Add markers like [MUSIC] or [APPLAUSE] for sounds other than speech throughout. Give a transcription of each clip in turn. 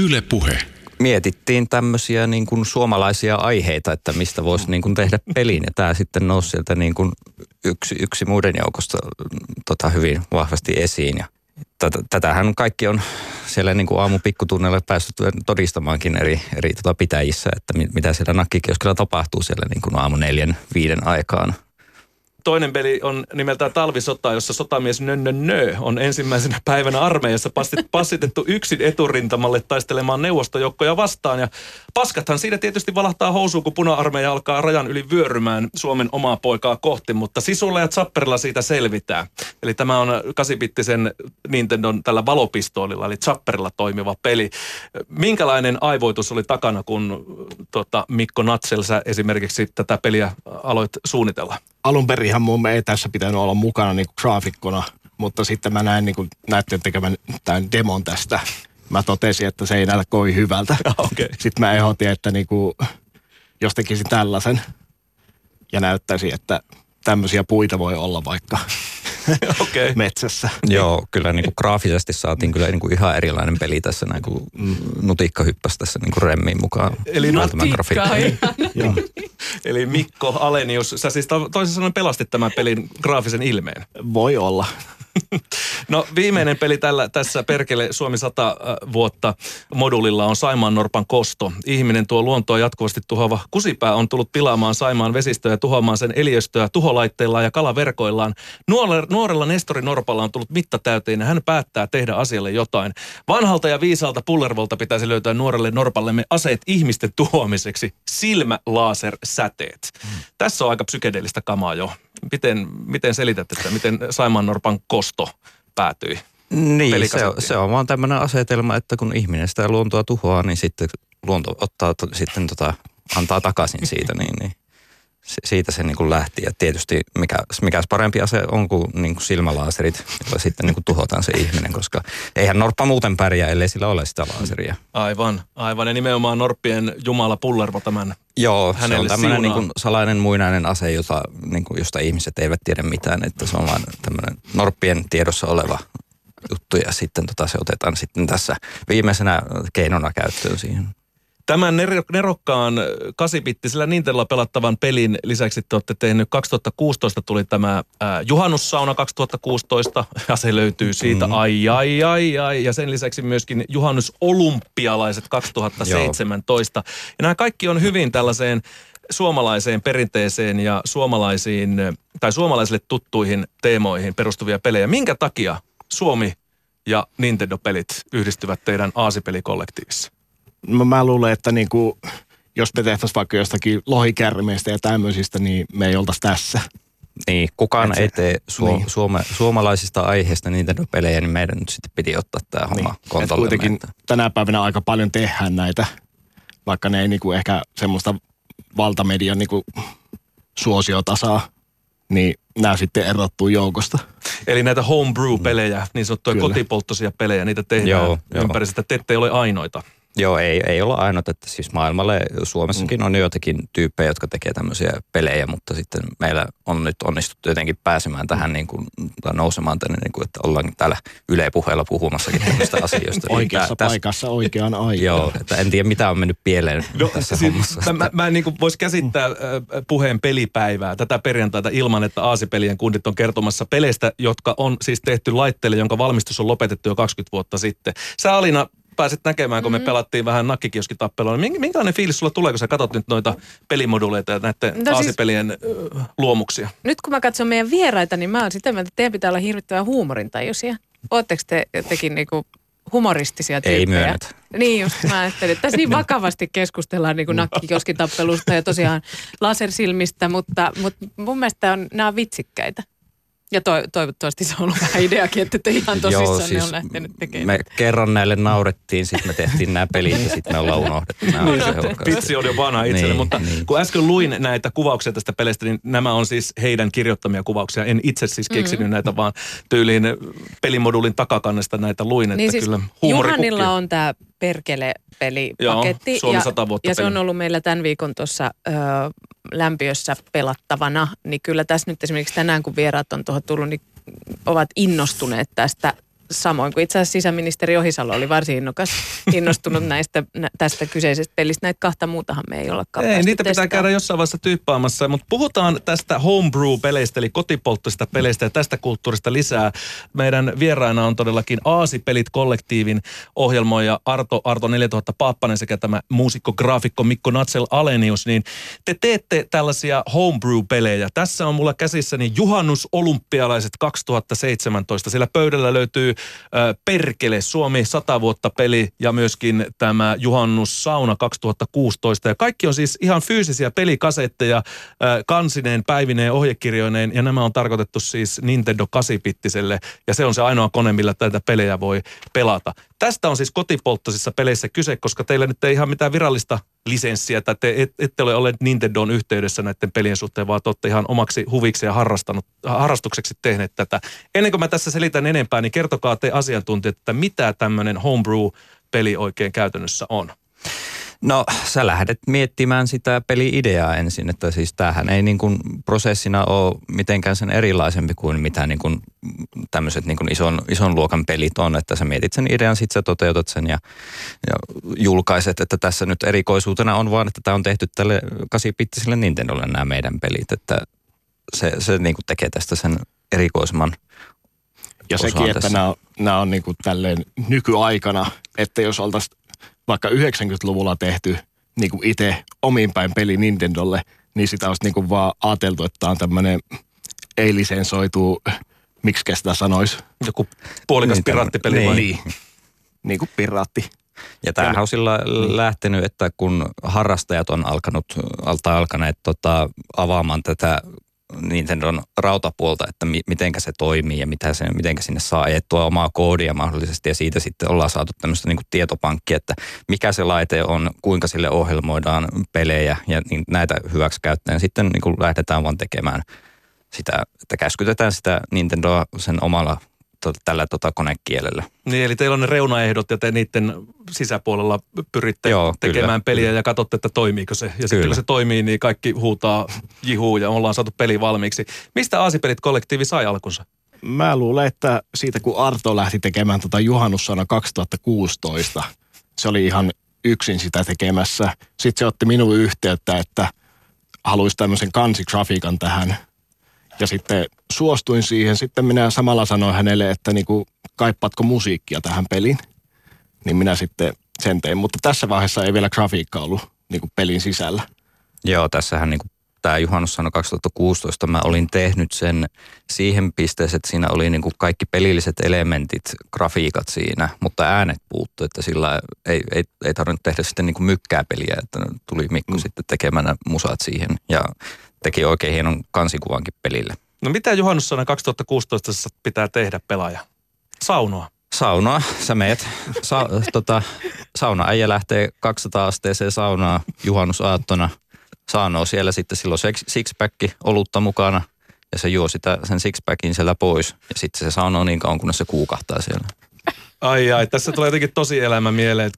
Yle Puhe. Mietittiin tämmöisiä niin kuin suomalaisia aiheita, että mistä voisi niin kuin tehdä pelin. Ja tämä sitten nousi sieltä niin kuin yksi, yksi muiden joukosta tota, hyvin vahvasti esiin. Ja tätähän kaikki on siellä niin kuin aamupikkutunnella päästy todistamaankin eri, eri tota pitäjissä, että mitä siellä nakkikioskilla tapahtuu siellä niin kuin aamu neljän, viiden aikaan – Toinen peli on nimeltään Talvisota, jossa sotamies Nönnö Nö on ensimmäisenä päivänä armeijassa passitettu yksin eturintamalle taistelemaan neuvostojoukkoja vastaan. Ja paskathan siinä tietysti valahtaa housuun, kun puna-armeija alkaa rajan yli vyörymään Suomen omaa poikaa kohti, mutta sisulla ja zapperilla siitä selvitään. Eli tämä on kasipittisen Nintendon tällä valopistoolilla, eli zapperilla toimiva peli. Minkälainen aivoitus oli takana, kun tota, Mikko Natselsä esimerkiksi tätä peliä aloit suunnitella? Alun perinhan mun ei tässä pitänyt olla mukana niin graafikkona, mutta sitten mä näin niin kuin näytteen tekevän tämän demon tästä. Mä totesin, että se ei näytä kovin hyvältä. [LAUGHS] Okay. Sitten mä ehdotin, että niin kuin, jos tekisin tällaisen ja näyttäisi, että tämmöisiä puita voi olla vaikka [LAUGHS] okay. metsässä. Joo, kyllä niin kuin graafisesti saatiin kyllä niin kuin ihan erilainen peli tässä, näin kuin nutikka hyppäsi tässä niin kuin remmiin mukaan. Eli nutikka [LAUGHS] Eli Mikko Alenius, sä siis toisin sanoen pelastit tämän pelin graafisen ilmeen. Voi olla. No viimeinen peli tällä, tässä Perkele Suomi 100 äh, vuotta modulilla on Saimaan Norpan kosto. Ihminen tuo luontoa jatkuvasti tuhoava kusipää on tullut pilaamaan Saimaan vesistöä ja tuhoamaan sen eliöstöä tuholaitteillaan ja kalaverkoillaan. Nuorella, nuorella Nestori Norpalla on tullut mitta täyteen ja hän päättää tehdä asialle jotain. Vanhalta ja viisaalta pullervolta pitäisi löytää nuorelle Norpallemme aseet ihmisten tuhoamiseksi. Silmälaasersäteet. Hmm. Tässä on aika psykedeellistä kamaa jo. Miten, miten selität, että miten Saimaan Norpan kosto päätyi? Niin, se on, se on vaan tämmöinen asetelma, että kun ihminen sitä luontoa tuhoaa, niin sitten luonto ottaa sitten tota, antaa takaisin siitä, niin, niin siitä se niin kuin lähti. Ja tietysti mikä, mikäs parempi ase on kuin, niin kuin silmälaaserit, joilla sitten niin kuin tuhotaan se ihminen, koska eihän norppa muuten pärjää, ellei sillä ole sitä laaseria. Aivan, aivan. Ja nimenomaan norppien jumala Pullervo tämän Joo, se on tämmöinen niin kuin salainen muinainen ase, jota, niin kuin, josta ihmiset eivät tiedä mitään. Että se on vain tämmöinen norppien tiedossa oleva juttu ja sitten tota, se otetaan sitten tässä viimeisenä keinona käyttöön siihen. Tämän nerokkaan kasipittisellä Nintendolla pelattavan pelin lisäksi te olette tehnyt, 2016 tuli tämä ää, Juhannussauna 2016, ja se löytyy siitä, mm. ai ai ai ai, ja sen lisäksi myöskin Juhannusolympialaiset 2017. Joo. Ja nämä kaikki on hyvin tällaiseen suomalaiseen perinteeseen ja suomalaisiin, tai suomalaisille tuttuihin teemoihin perustuvia pelejä. Minkä takia Suomi ja Nintendo-pelit yhdistyvät teidän aasipelikollektiivissa? Mä, mä luulen, että niin kuin, jos me tehtäisiin vaikka jostakin lohikärmeistä ja tämmöisistä, niin me ei oltaisi tässä. Niin, kukaan ei tee su- niin. suome, suomalaisista aiheista niitä pelejä, niin meidän nyt sitten piti ottaa tämä homma niin. kontolle. Kuitenkin että... tänä päivänä aika paljon tehdään näitä, vaikka ne ei niinku ehkä semmoista valtamedian niinku suosiotasaa, niin nämä sitten erottuu joukosta. Eli näitä homebrew-pelejä, niin sanottuja kotipolttoisia pelejä, niitä tehdään joo, ympäri sitä, te ette ole ainoita. Joo, ei, ei olla ainoa, että siis maailmalle Suomessakin mm. on joitakin tyyppejä, jotka tekee tämmöisiä pelejä, mutta sitten meillä on nyt onnistuttu jotenkin pääsemään tähän niin kuin, tai nousemaan tänne, niin kuin, että ollaan täällä Yle puheella puhumassakin tämmöistä [LAUGHS] asioista. Niin Oikeassa niin, paikassa täs, oikeaan aikaan. Joo, että en tiedä mitä on mennyt pieleen no, tässä siis, hommassa. Mä, mä, mä niin voisi käsittää äh, puheen pelipäivää tätä perjantaita ilman, että Aasipelien kundit on kertomassa peleistä, jotka on siis tehty laitteelle, jonka valmistus on lopetettu jo 20 vuotta sitten. Sä Alina pääsit näkemään, kun mm-hmm. me pelattiin vähän nakkikioskitappelua. Niin minkälainen fiilis sulla tulee, kun sä katsot nyt noita pelimoduleita ja näiden no siis, aasipelien luomuksia? Nyt kun mä katson meidän vieraita, niin mä oon sitä mieltä, että teidän pitää olla hirvittävän huumorintajuisia. Oletteko te jotenkin niinku humoristisia tyyppejä? Ei myönnetä. Niin just, mä ajattelin, että tässä niin [LAUGHS] vakavasti keskustellaan niin nakkikioskitappelusta ja tosiaan lasersilmistä, mutta, mutta mun mielestä on, nämä on vitsikkäitä. Ja to, toivottavasti se on ollut vähän ideakin, että te ihan tosissaan Joo, siis ne on lähtenyt tekemään. Me kerran näille naurettiin, sitten me tehtiin nämä pelit ja sitten me ollaan unohdettu niin, Pitsi on jo vanha itselle, niin, mutta niin. kun äsken luin näitä kuvauksia tästä pelistä, niin nämä on siis heidän kirjoittamia kuvauksia. En itse siis keksinyt mm-hmm. näitä, vaan tyyliin pelimodulin takakannesta näitä luin, niin että siis kyllä Juhanilla on tämä perkele-pelipaketti. Joo, Suomi 100 vuotta ja, ja se on ollut meillä tämän viikon tuossa lämpiössä pelattavana, niin kyllä tässä nyt esimerkiksi tänään kun vieraat on tuohon tullut, niin ovat innostuneet tästä samoin kuin itse asiassa sisäministeri Ohisalo oli varsin innokas, innostunut näistä, nä, tästä kyseisestä pelistä. Näitä kahta muutahan me ei olla Ei, niitä pitää käydä jossain vaiheessa tyyppaamassa, mutta puhutaan tästä homebrew-peleistä, eli kotipolttoista peleistä ja tästä kulttuurista lisää. Meidän vieraina on todellakin Aasipelit kollektiivin ohjelmoija Arto, Arto 4000 Paappanen sekä tämä muusikko, graafikko Mikko Natsel Alenius, niin te teette tällaisia homebrew-pelejä. Tässä on mulla käsissäni Juhannus Olympialaiset 2017. Sillä pöydällä löytyy Perkele Suomi 100 vuotta peli ja myöskin tämä Juhannus Sauna 2016. Ja kaikki on siis ihan fyysisiä pelikasetteja kansineen, päivineen, ohjekirjoineen ja nämä on tarkoitettu siis Nintendo 8-pittiselle ja se on se ainoa kone, millä tätä pelejä voi pelata. Tästä on siis kotipolttoisissa peleissä kyse, koska teillä nyt ei ihan mitään virallista lisenssiä, tai te et, ette ole olleet Nintendon yhteydessä näiden pelien suhteen, vaan te olette ihan omaksi huviksi ja harrastanut, harrastukseksi tehneet tätä. Ennen kuin mä tässä selitän enempää, niin kertokaa te asiantuntijat, että mitä tämmöinen homebrew-peli oikein käytännössä on. No sä lähdet miettimään sitä peli-ideaa ensin, että siis tämähän ei niin kuin prosessina ole mitenkään sen erilaisempi kuin mitä niin kuin tämmöiset niin kuin ison, ison luokan pelit on, että sä mietit sen idean, sit sä toteutat sen ja, ja julkaiset, että tässä nyt erikoisuutena on vaan, että tämä on tehty tälle 8-pittiselle Nintendolle nämä meidän pelit, että se, se niin kuin tekee tästä sen erikoisemman ja sekin, että nämä on, nämä on niin kuin tälleen nykyaikana, että jos oltaisiin vaikka 90-luvulla tehty niin kuin itse omin päin peli Nintendolle, niin sitä olisi niin kuin vaan ajateltu, että tämä on tämmöinen ei-lisensoitu, miksi sitä sanoisi? Joku puolikas niin, piraattipeli niin. vai? Niin, niin kuin piraatti. Ja tämähän on sillä niin. lähtenyt, että kun harrastajat on alkanut, alta alkaneet tota, avaamaan tätä Nintendon rautapuolta, että mi- mitenkä se toimii ja mitä se, mitenkä sinne saa ajettua omaa koodia mahdollisesti. Ja siitä sitten ollaan saatu tämmöistä niin tietopankkia, että mikä se laite on, kuinka sille ohjelmoidaan pelejä ja niin näitä hyväksi käyttäen sitten niin lähdetään vaan tekemään sitä, että käskytetään sitä Nintendoa sen omalla to, tällä tota, konekielellä. Niin, eli teillä on ne reunaehdot ja te niiden sisäpuolella pyritte Joo, tekemään kyllä, peliä kyllä. ja katsotte, että toimiiko se. Ja sitten kun se toimii, niin kaikki huutaa jihuu ja ollaan saatu peli valmiiksi. Mistä Aasipelit kollektiivi sai alkunsa? Mä luulen, että siitä kun Arto lähti tekemään tota juhannussana 2016, se oli ihan yksin sitä tekemässä. Sitten se otti minun yhteyttä, että haluaisi tämmöisen kansigrafiikan tähän – ja sitten suostuin siihen. Sitten minä samalla sanoin hänelle, että niin kuin, kaippaatko musiikkia tähän peliin. Niin minä sitten sen tein. Mutta tässä vaiheessa ei vielä grafiikka ollut niin kuin pelin sisällä. Joo, tässähän niin kuin tämä juhannus sanoi 2016, mä olin tehnyt sen siihen pisteeseen, että siinä oli niin kuin kaikki pelilliset elementit, grafiikat siinä, mutta äänet puuttu, että sillä ei, ei, ei tarvinnut tehdä sitten niin kuin mykkää peliä, että tuli Mikko mm. sitten tekemään musat siihen ja teki oikein hienon kansikuvankin pelille. No mitä juhannussana 2016 pitää tehdä pelaaja? Saunoa. Saunoa. Sä meet. Sa, tota, sauna äijä lähtee 200 asteeseen saunaa juhannusaattona. Saanoo siellä sitten silloin sixpack olutta mukana ja se juo sitä, sen sixpackin siellä pois. Ja sitten se saunoo niin kauan, kunnes se kuukahtaa siellä. Ai ai, tässä tulee jotenkin tosi elämä mieleen.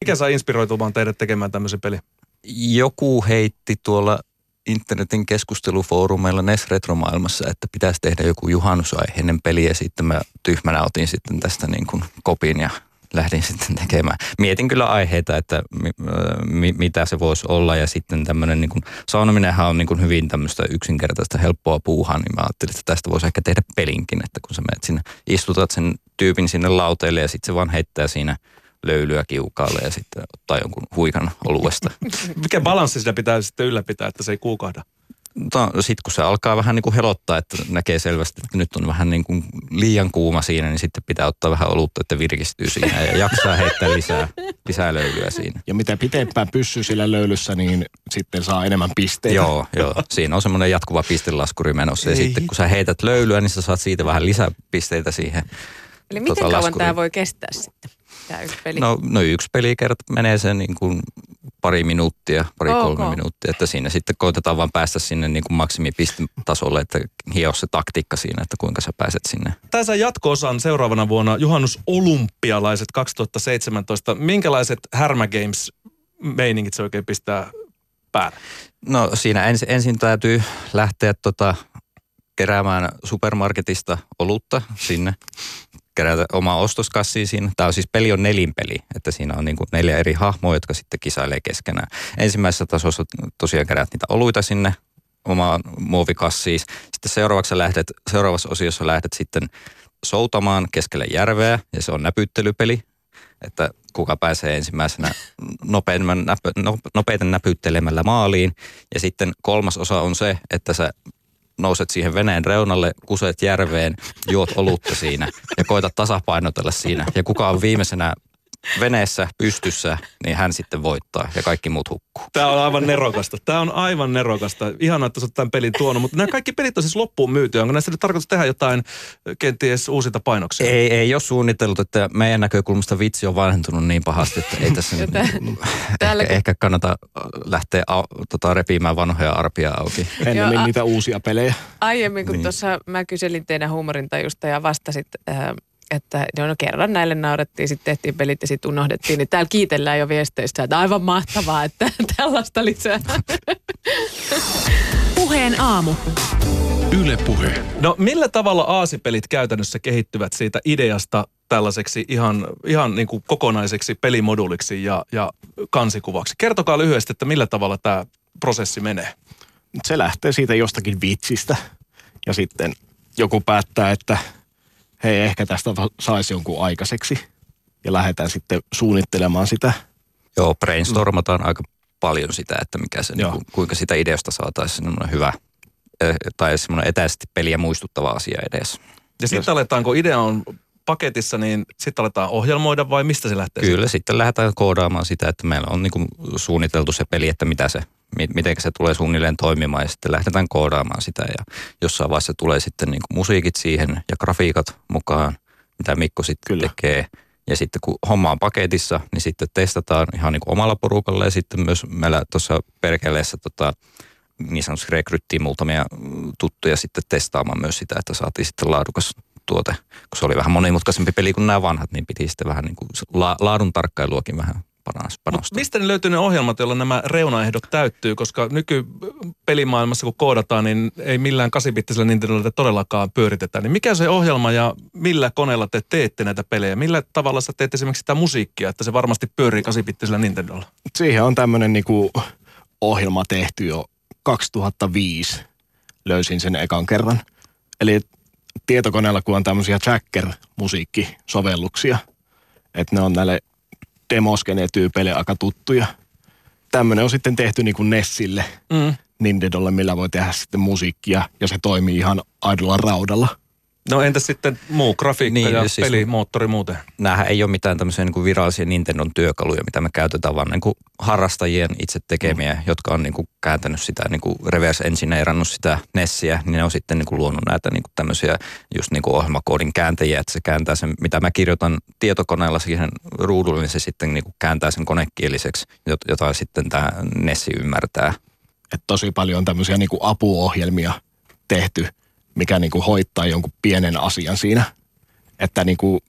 Mikä saa inspiroitumaan teidät tekemään tämmöisen peli? Joku heitti tuolla internetin keskustelufoorumeilla NES Retromaailmassa, että pitäisi tehdä joku juhannusaiheinen peli ja sitten mä tyhmänä otin sitten tästä niin kuin kopin ja lähdin sitten tekemään. Mietin kyllä aiheita, että mi, mitä se voisi olla ja sitten tämmöinen niin kuin, saunominenhan on niin kuin hyvin tämmöistä yksinkertaista helppoa puuhaa, niin mä ajattelin, että tästä voisi ehkä tehdä pelinkin, että kun sä menet sinne, istutat sen tyypin sinne lauteelle ja sitten se vaan heittää siinä – löylyä kiukaalle ja sitten ottaa jonkun huikan oluesta. [LAUGHS] Mikä balanssi sitä pitää sitten ylläpitää, että se ei kuukahda? No, sitten kun se alkaa vähän niin kuin helottaa, että näkee selvästi, että nyt on vähän niin kuin liian kuuma siinä, niin sitten pitää ottaa vähän olutta, että virkistyy siinä ja jaksaa heittää lisää, lisää löylyä siinä. Ja mitä pitempään pysyy sillä löylyssä, niin sitten saa enemmän pisteitä. Joo, joo. Siinä on semmoinen jatkuva pistelaskuri menossa. Ja Ei. sitten kun sä heität löylyä, niin sä saat siitä vähän lisäpisteitä siihen. Eli miten tota, kauan tämä voi kestää sitten? Tämä yksi peli? No, no yksi peli kerta menee sen niin kuin pari minuuttia, pari okay. kolme minuuttia, että siinä sitten koitetaan vaan päästä sinne niin kuin maksimipistetasolle, että hio se taktiikka siinä, että kuinka sä pääset sinne. Tässä jatko-osan seuraavana vuonna Juhannus Olympialaiset 2017. Minkälaiset Härmä Games meiningit se oikein pistää päälle? No siinä ens, ensin täytyy lähteä tota, keräämään supermarketista olutta sinne kerätä oma ostoskassi siinä. Tämä on siis peli on nelinpeli, että siinä on niin kuin neljä eri hahmoa, jotka sitten kisailee keskenään. Ensimmäisessä tasossa tosiaan kerät niitä oluita sinne omaan muovikassiin. Sitten seuraavaksi lähdet, seuraavassa osiossa lähdet sitten soutamaan keskelle järveä ja se on näpyttelypeli, että kuka pääsee ensimmäisenä nopeimman, näpö, nopeiten näpyttelemällä maaliin. Ja sitten kolmas osa on se, että sä nouset siihen veneen reunalle, kuset järveen, juot olutta siinä ja koitat tasapainotella siinä. Ja kuka on viimeisenä veneessä pystyssä, niin hän sitten voittaa ja kaikki muut hukkuu. Tämä on aivan nerokasta. Tämä on aivan nerokasta. Ihan että sä oot tämän pelin tuonut, mutta nämä kaikki pelit on siis loppuun myyty. Onko näistä nyt tarkoitus tehdä jotain kenties uusita painoksia? Ei, ei ole suunnitellut, että meidän näkökulmasta vitsi on vanhentunut niin pahasti, että ei tässä nyt, [LAUGHS] ehkä, ehkä kannata lähteä au, tota, repimään vanhoja arpia auki. [LAUGHS] Ennemmin Joo, a- niitä uusia pelejä. Aiemmin, kun niin. tuossa mä kyselin teidän huumorintajusta ja vastasit äh, että no kerran näille naurettiin, sitten tehtiin pelit ja sitten unohdettiin. Niin täällä kiitellään jo viesteistä, että aivan mahtavaa, että [LAUGHS] tällaista lisää. Puheen aamu. Yle puhe. No millä tavalla aasipelit käytännössä kehittyvät siitä ideasta tällaiseksi ihan, ihan niin kuin kokonaiseksi pelimoduliksi ja, ja kansikuvaksi? Kertokaa lyhyesti, että millä tavalla tämä prosessi menee. Se lähtee siitä jostakin vitsistä ja sitten joku päättää, että – hei ehkä tästä saisi jonkun aikaiseksi ja lähdetään sitten suunnittelemaan sitä. Joo, brainstormataan mm. aika paljon sitä, että mikä se, niin, kuinka sitä ideasta saataisiin semmoinen hyvä tai semmoinen etäisesti peliä muistuttava asia edessä. Ja sitten aletaan, kun idea on paketissa, niin sitten aletaan ohjelmoida vai mistä se lähtee? Kyllä, sitten, sitten lähdetään koodaamaan sitä, että meillä on niin kuin suunniteltu se peli, että mitä se, miten se tulee suunnilleen toimimaan ja sitten lähdetään koodaamaan sitä ja jossain vaiheessa tulee sitten niin kuin musiikit siihen ja grafiikat mukaan, mitä Mikko sitten Kyllä. tekee. Ja sitten kun homma on paketissa, niin sitten testataan ihan niin kuin omalla porukalla ja sitten myös meillä tuossa perkeleessä tota, niin sanotusti rekryttiin muutamia tuttuja sitten testaamaan myös sitä, että saatiin sitten laadukas tuote. Kun se oli vähän monimutkaisempi peli kuin nämä vanhat, niin piti sitten vähän niin kuin la, laadun tarkkailuakin vähän panostaa. mistä ne löytyy ne ohjelmat, joilla nämä reunaehdot täyttyy? Koska nykypelimaailmassa kun koodataan, niin ei millään kasibittisellä Nintendolla todellakaan pyöritetä. Niin mikä se ohjelma ja millä koneella te teette näitä pelejä? Millä tavalla sä teette esimerkiksi sitä musiikkia, että se varmasti pyörii kasibittisellä Nintendolla? Siihen on tämmöinen niinku ohjelma tehty jo 2005. Löysin sen ekan kerran. Eli tietokoneella, kun on tämmöisiä tracker-musiikkisovelluksia, että ne on näille demoskenetyypeille aika tuttuja. Tämmöinen on sitten tehty niin kuin Nessille, mm. Nintendolle, millä voi tehdä sitten musiikkia ja se toimii ihan aidolla raudalla. No entäs sitten muu grafiikka niin, ja siis pelimoottori muuten? Nämähän ei ole mitään tämmöisiä niin kuin virallisia Nintendon työkaluja, mitä me käytetään, vaan niin kuin harrastajien itse tekemiä, mm. jotka on niin kuin kääntänyt sitä, niin kuin reverse engineerannut sitä Nessiä, niin ne on sitten niin kuin luonut näitä niin kuin tämmöisiä just niin kuin ohjelmakoodin kääntäjiä, että se kääntää sen, mitä mä kirjoitan tietokoneella siihen ruudulle, niin se sitten niin kuin kääntää sen konekieliseksi, jota sitten tämä Nessi ymmärtää. Et tosi paljon tämmöisiä niin kuin apuohjelmia tehty – mikä niin kuin hoitaa jonkun pienen asian siinä. Että niin kuin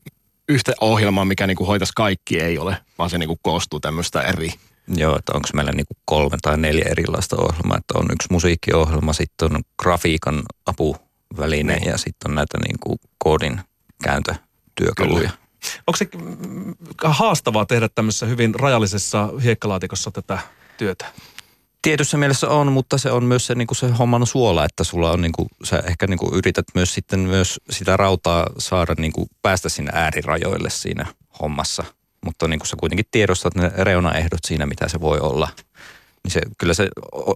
yhtä ohjelmaa, mikä niin kuin hoitaisi kaikki, ei ole, vaan se niin kuin koostuu tämmöistä eri. Joo, että onko meillä niin kuin kolme tai neljä erilaista ohjelmaa. Että on yksi musiikkiohjelma, sitten on grafiikan apuväline niin. ja sitten on näitä niin kuin koodin kääntötyökaluja. Kyllä. Onko se haastavaa tehdä tämmöisessä hyvin rajallisessa hiekkalaatikossa tätä työtä? Tietyssä mielessä on, mutta se on myös se, niin kuin se homman suola, että sulla on, niin kuin, sä ehkä niin kuin yrität myös sitten myös sitä rautaa saada niin kuin päästä sinne äärirajoille siinä hommassa. Mutta niin kuin sä kuitenkin tiedostat ne reunaehdot siinä, mitä se voi olla. Niin se, kyllä se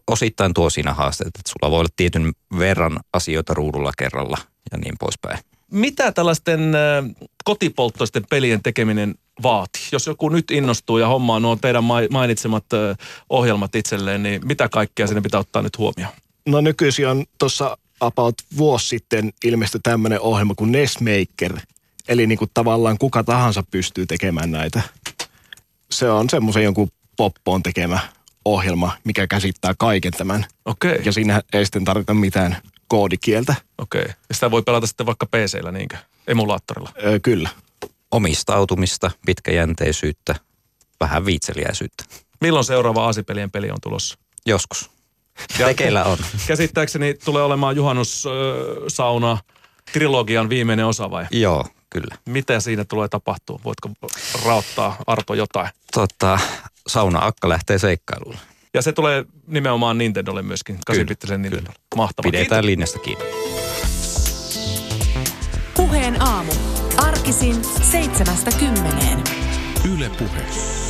osittain tuo siinä haasteet, että sulla voi olla tietyn verran asioita ruudulla kerralla ja niin poispäin. Mitä tällaisten kotipolttoisten pelien tekeminen vaati? Jos joku nyt innostuu ja hommaa nuo teidän mainitsemat ohjelmat itselleen, niin mitä kaikkea sinne pitää ottaa nyt huomioon? No nykyisin on tuossa about vuosi sitten ilmestyi tämmöinen ohjelma kuin Nestmaker. Eli niin kuin tavallaan kuka tahansa pystyy tekemään näitä. Se on semmoisen jonkun poppoon tekemä ohjelma, mikä käsittää kaiken tämän. Okay. Ja siinä ei sitten tarvita mitään koodikieltä. Okei. Okay. Ja sitä voi pelata sitten vaikka PC-llä niinkö? Emulaattorilla? Öö, kyllä. Omistautumista, pitkäjänteisyyttä, vähän viitseliäisyyttä. Milloin seuraava Aasipelien peli on tulossa? Joskus. Ja Tekeillä on. Käsittääkseni tulee olemaan juhannussauna trilogian viimeinen osa vai? Joo, kyllä. Mitä siinä tulee tapahtua? Voitko raottaa Arto jotain? Tota, sauna-akka lähtee seikkailulle. Ja se tulee nimenomaan Nintendolle myöskin, 8 Kyllä, Nintendo. Mahtavaa. Pidetään linjasta kiinni. Puheen aamu. Arkisin seitsemästä kymmeneen. Yle Puhe.